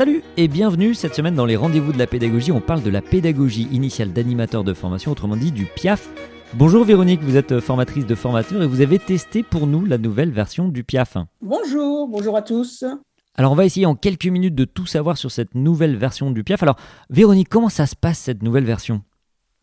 Salut et bienvenue cette semaine dans les rendez-vous de la pédagogie. On parle de la pédagogie initiale d'animateur de formation, autrement dit du PIAF. Bonjour Véronique, vous êtes formatrice de formateurs et vous avez testé pour nous la nouvelle version du PIAF. Bonjour, bonjour à tous. Alors on va essayer en quelques minutes de tout savoir sur cette nouvelle version du PIAF. Alors Véronique, comment ça se passe cette nouvelle version?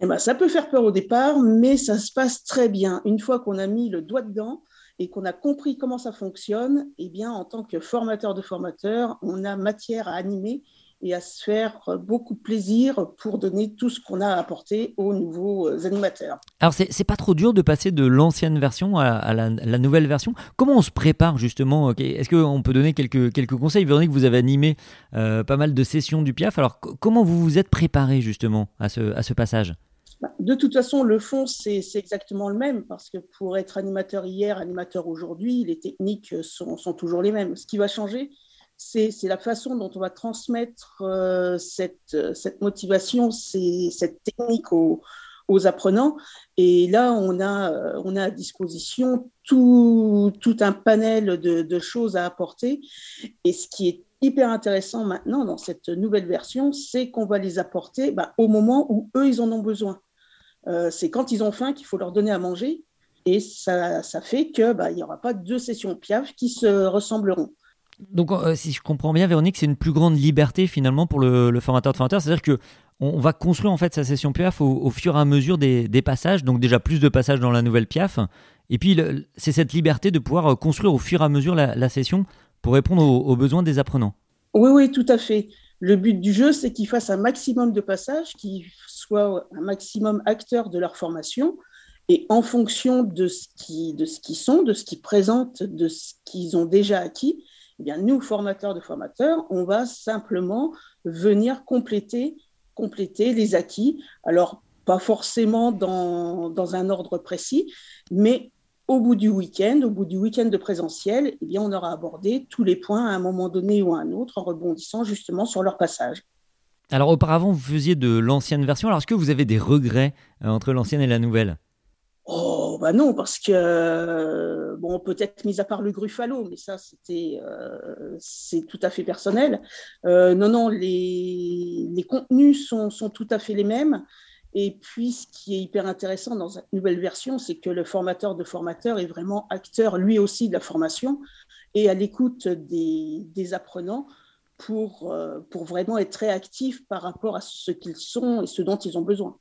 Eh ben, ça peut faire peur au départ, mais ça se passe très bien. Une fois qu'on a mis le doigt dedans, et qu'on a compris comment ça fonctionne, eh bien, en tant que formateur de formateurs, on a matière à animer et à se faire beaucoup plaisir pour donner tout ce qu'on a à apporter aux nouveaux euh, animateurs. Alors, c'est pas trop dur de passer de l'ancienne version à, la, nouvelle version? Comment on se prépare justement? Est-ce qu'on peut donner quelques, conseils? Véronique, vous avez animé euh, pas mal de sessions du PIAF. Alors, comment vous vous êtes préparé justement à ce, passage? De toute façon, le fond, c'est exactement le même, parce que pour être animateur hier, animateur aujourd'hui, les techniques sont, toujours les mêmes. Ce qui va changer, c'est la façon dont on va transmettre euh, cette, motivation, cette technique aux, apprenants. Et là, on a, à disposition tout, un panel de, choses à apporter. Et ce qui est hyper intéressant maintenant dans cette nouvelle version, c'est qu'on va les apporter bah, au moment où eux, ils en ont besoin. Euh, c'est quand ils ont faim qu'il faut leur donner à manger. Et ça, fait qu'il bah, n'y aura pas deux sessions piaf qui se ressembleront. Donc, euh, si je comprends bien, Véronique, c'est une plus grande liberté finalement pour le, formateur de formateur. C'est-à-dire que on va construire en fait sa session piaf au, fur et à mesure des, passages. Donc déjà plus de passages dans la nouvelle piaf. Et puis c'est cette liberté de pouvoir euh, construire au fur et à mesure la, session pour répondre aux, besoins des apprenants. Oui, oui, tout à fait. Le but du jeu, c'est qu'ils fassent un maximum de passages, qu'ils soient un maximum acteurs de leur formation. Et en fonction de ce qu'ils sont, de ce qu'ils présentent, de ce qu'ils ont déjà acquis, eh bien, nous, formateurs de formateurs, on va simplement venir compléter, les acquis. Alors, pas forcément dans, dans un ordre précis, mais au bout du week-end, au bout du week-end de présentiel, eh bien, on aura abordé tous les points à un moment donné ou à un autre en rebondissant justement sur leur passage. Alors auparavant, vous faisiez de l'ancienne version. Alors est-ce que vous avez des regrets euh, entre l'ancienne et la nouvelle? Oh, bah non, parce que, euh, bon, peut-être mis à part le Gruffalo, mais ça, c'était, euh, c'est tout à fait personnel. non, non, les, les contenus sont, sont, tout à fait les mêmes. Et puis, ce qui est hyper intéressant dans cette nouvelle version, c'est que le formateur de formateur est vraiment acteur, lui aussi, de la formation et à l'écoute des, des apprenants pour, euh, pour vraiment être réactif par rapport à ce qu'ils sont et ce dont ils ont besoin.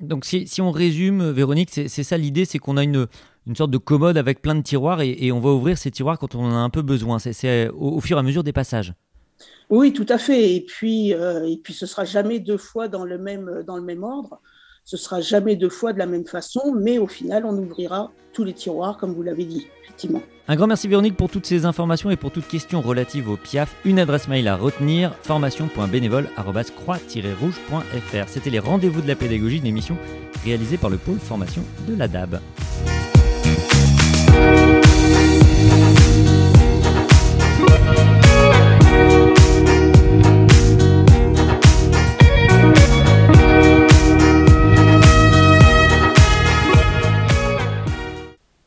Donc si, si on résume, Véronique, c'est ça l'idée, c'est qu'on a une, une sorte de commode avec plein de tiroirs et, on va ouvrir ces tiroirs quand on en a un peu besoin. C'est au, fur et à mesure des passages. Oui, tout à fait. Et puis, euh, et puis ce sera jamais deux fois dans le même, dans le même ordre. Ce sera jamais deux fois de la même façon, mais au final, on ouvrira tous les tiroirs, comme vous l'avez dit, effectivement. Un grand merci Véronique pour toutes ces informations et pour toute question relative au PIAF. Une adresse mail à retenir formation.bénévole-croix-rouge.fr. C'était les rendez-vous de la pédagogie, une émission réalisée par le pôle formation de la DAB.